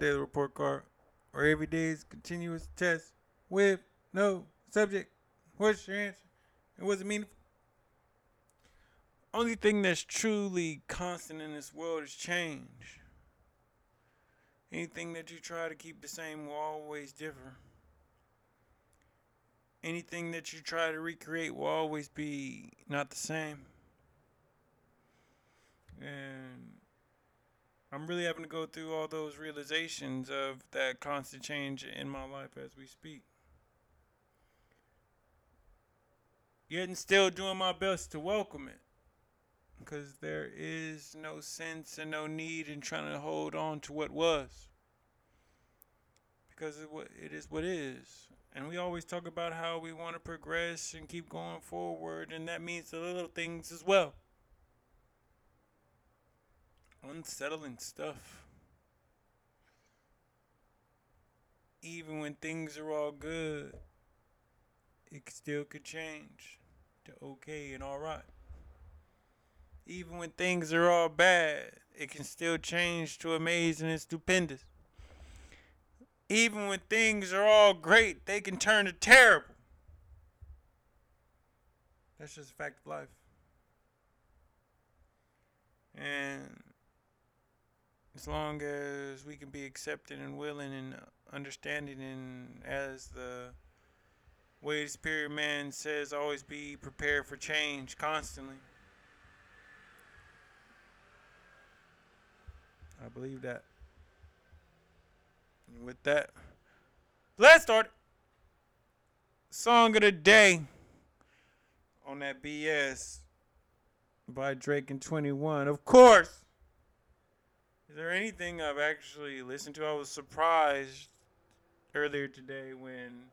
daily report card, or every day's continuous test with no subject. What's your answer? And was it meaningful? Only thing that's truly constant in this world is change. Anything that you try to keep the same will always differ. Anything that you try to recreate will always be not the same. And I'm really having to go through all those realizations of that constant change in my life as we speak. Yet and still doing my best to welcome it. Because there is no sense and no need in trying to hold on to what was. Because it is what is. And we always talk about how we want to progress and keep going forward, and that means the little things as well unsettling stuff. Even when things are all good, it still could change to okay and alright. Even when things are all bad, it can still change to amazing and stupendous. Even when things are all great, they can turn to terrible. That's just a fact of life. And as long as we can be accepting and willing and understanding and as the way the spirit man says always be prepared for change constantly. I believe that. And with that let's start song of the day on that bs by drake and 21 of course is there anything I've actually listened to? I was surprised earlier today when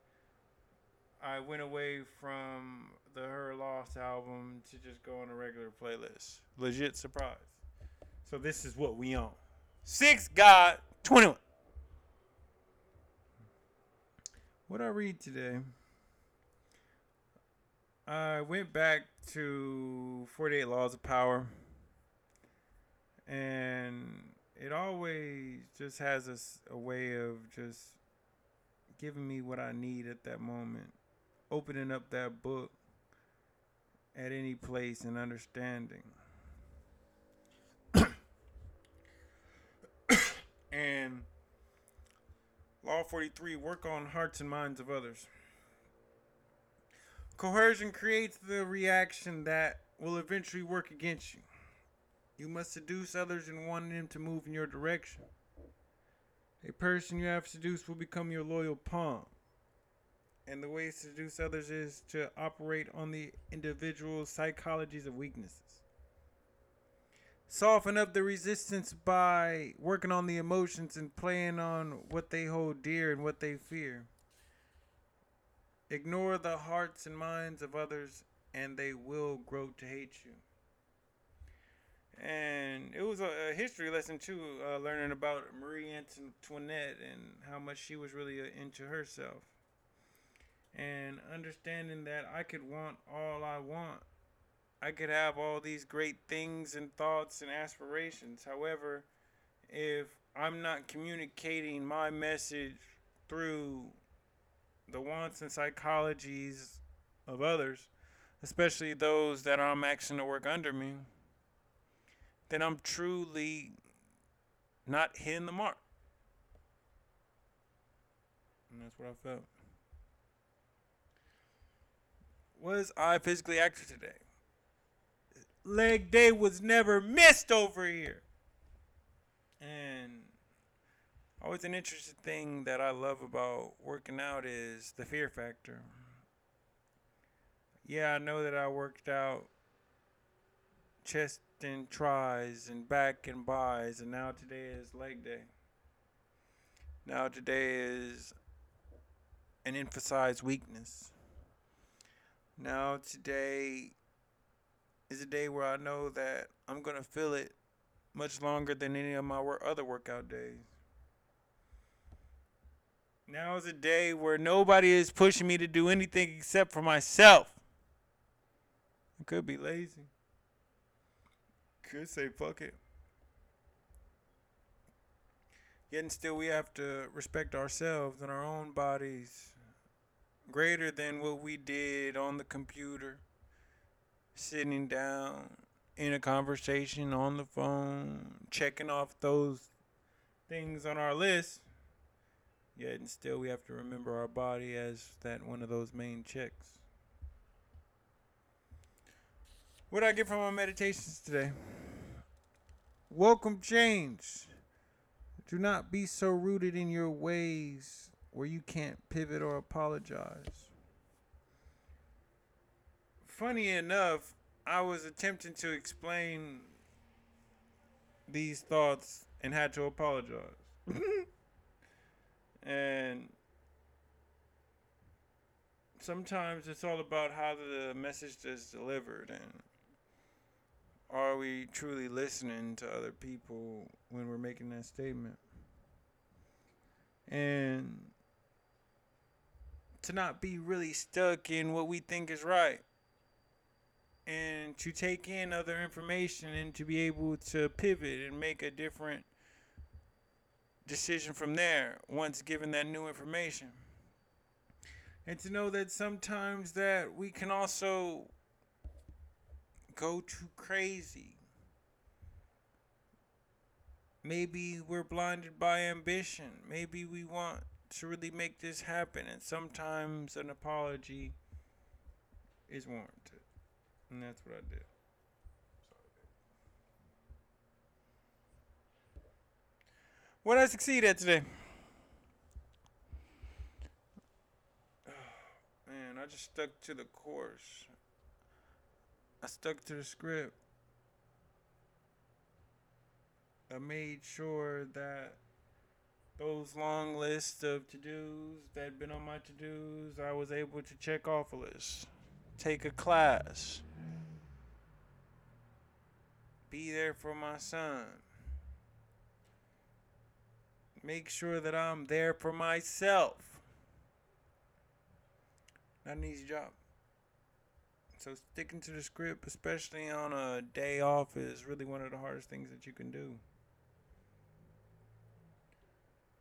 I went away from the Her Loss album to just go on a regular playlist. Legit surprise. So this is what we own. Six God 21. What I read today? I went back to 48 Laws of Power and it always just has a, a way of just giving me what I need at that moment, opening up that book at any place and understanding. and Law 43 work on hearts and minds of others. Coercion creates the reaction that will eventually work against you. You must seduce others and want them to move in your direction. A person you have seduced will become your loyal pawn. And the way to seduce others is to operate on the individual's psychologies of weaknesses. Soften up the resistance by working on the emotions and playing on what they hold dear and what they fear. Ignore the hearts and minds of others, and they will grow to hate you and it was a, a history lesson too, uh, learning about Marie Antoinette and how much she was really uh, into herself, and understanding that I could want all I want, I could have all these great things and thoughts and aspirations. However, if I'm not communicating my message through the wants and psychologies of others, especially those that I'm asking to work under me then I'm truly not hitting the mark. And that's what I felt. Was I physically active today? Leg day was never missed over here. And always an interesting thing that I love about working out is the fear factor. Yeah, I know that I worked out chest and tris and back and bis, and now today is leg day. Now today is an emphasized weakness. Now today is a day where I know that I'm gonna feel it much longer than any of my other workout days. Now is a day where nobody is pushing me to do anything except for myself. I could be lazy could say fuck it. Yet and still, we have to respect ourselves and our own bodies greater than what we did on the computer, sitting down in a conversation on the phone, checking off those things on our list. Yet and still, we have to remember our body as that one of those main checks. What did I get from my meditations today? Welcome change. Do not be so rooted in your ways where you can't pivot or apologize. Funny enough, I was attempting to explain these thoughts and had to apologize. and sometimes it's all about how the message is delivered and are we truly listening to other people when we're making that statement? And to not be really stuck in what we think is right. And to take in other information and to be able to pivot and make a different decision from there once given that new information. And to know that sometimes that we can also go too crazy. Maybe we're blinded by ambition. Maybe we want to really make this happen, and sometimes an apology is warranted. And that's what I did. What I succeed at today? man, I just stuck to the course. I stuck to the script. I made sure that those long lists of to dos that had been on my to dos, I was able to check off a list, take a class, be there for my son, make sure that I'm there for myself. Not an easy job. So sticking to the script, especially on a day off, is really one of the hardest things that you can do.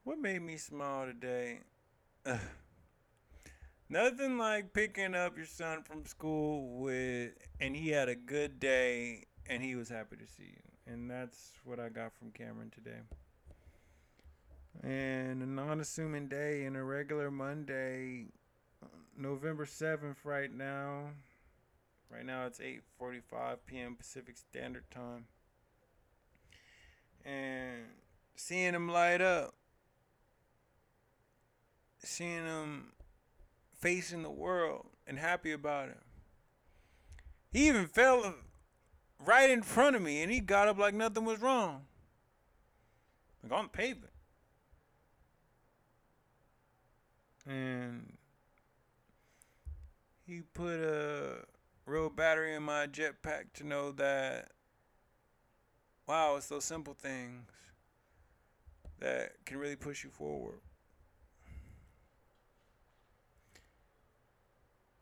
What made me smile today? Nothing like picking up your son from school with, and he had a good day, and he was happy to see you. And that's what I got from Cameron today. And a non assuming day and a regular Monday, November 7th, right now. Right now it's 8:45 p.m. Pacific Standard Time. And seeing him light up, seeing him facing the world and happy about it. He even fell right in front of me and he got up like nothing was wrong. Like on the pavement. And he put a in my jetpack to know that wow, it's those simple things that can really push you forward.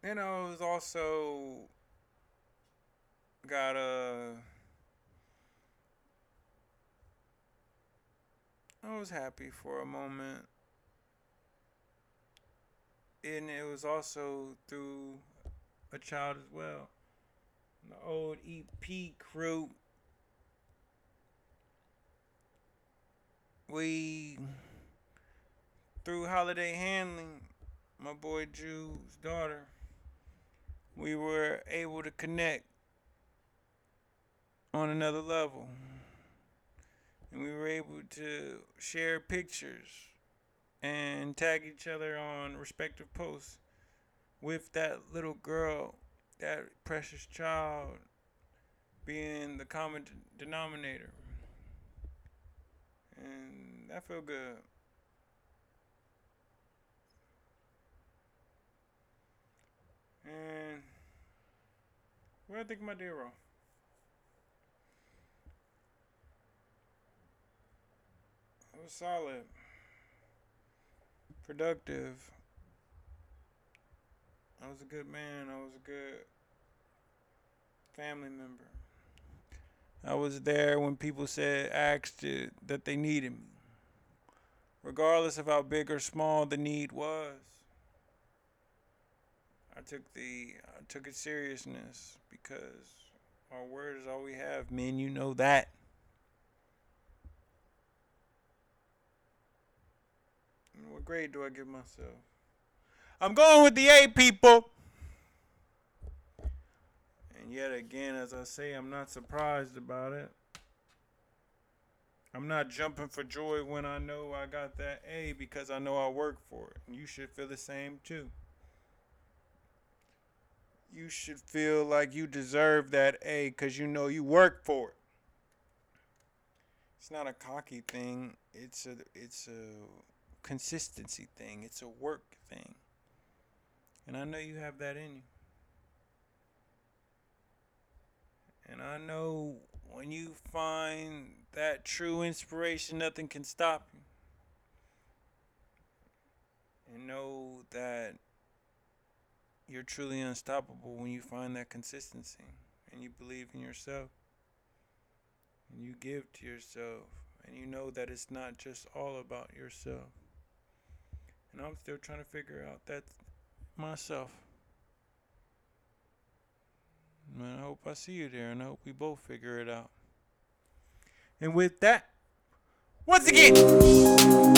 You know, it was also got a. I was happy for a moment. And it was also through a child as well. The old EP crew. We, through holiday handling, my boy Jew's daughter, we were able to connect on another level. And we were able to share pictures and tag each other on respective posts with that little girl, that precious child being the common denominator. And that felt good. And what I think my dear wrong? It was solid, productive. I was a good man. I was a good family member. I was there when people said, asked that they needed me. regardless of how big or small the need was. I took the I took it seriousness because our word is all we have. Men, you know that. What grade do I give myself? I'm going with the A people. And yet again, as I say, I'm not surprised about it. I'm not jumping for joy when I know I got that A because I know I worked for it. And you should feel the same too. You should feel like you deserve that A because you know you worked for it. It's not a cocky thing. It's a it's a consistency thing. It's a work thing. And I know you have that in you. And I know when you find that true inspiration, nothing can stop you. And know that you're truly unstoppable when you find that consistency and you believe in yourself and you give to yourself and you know that it's not just all about yourself. And I'm still trying to figure out that myself. And I hope I see you there and I hope we both figure it out. And with that, once again.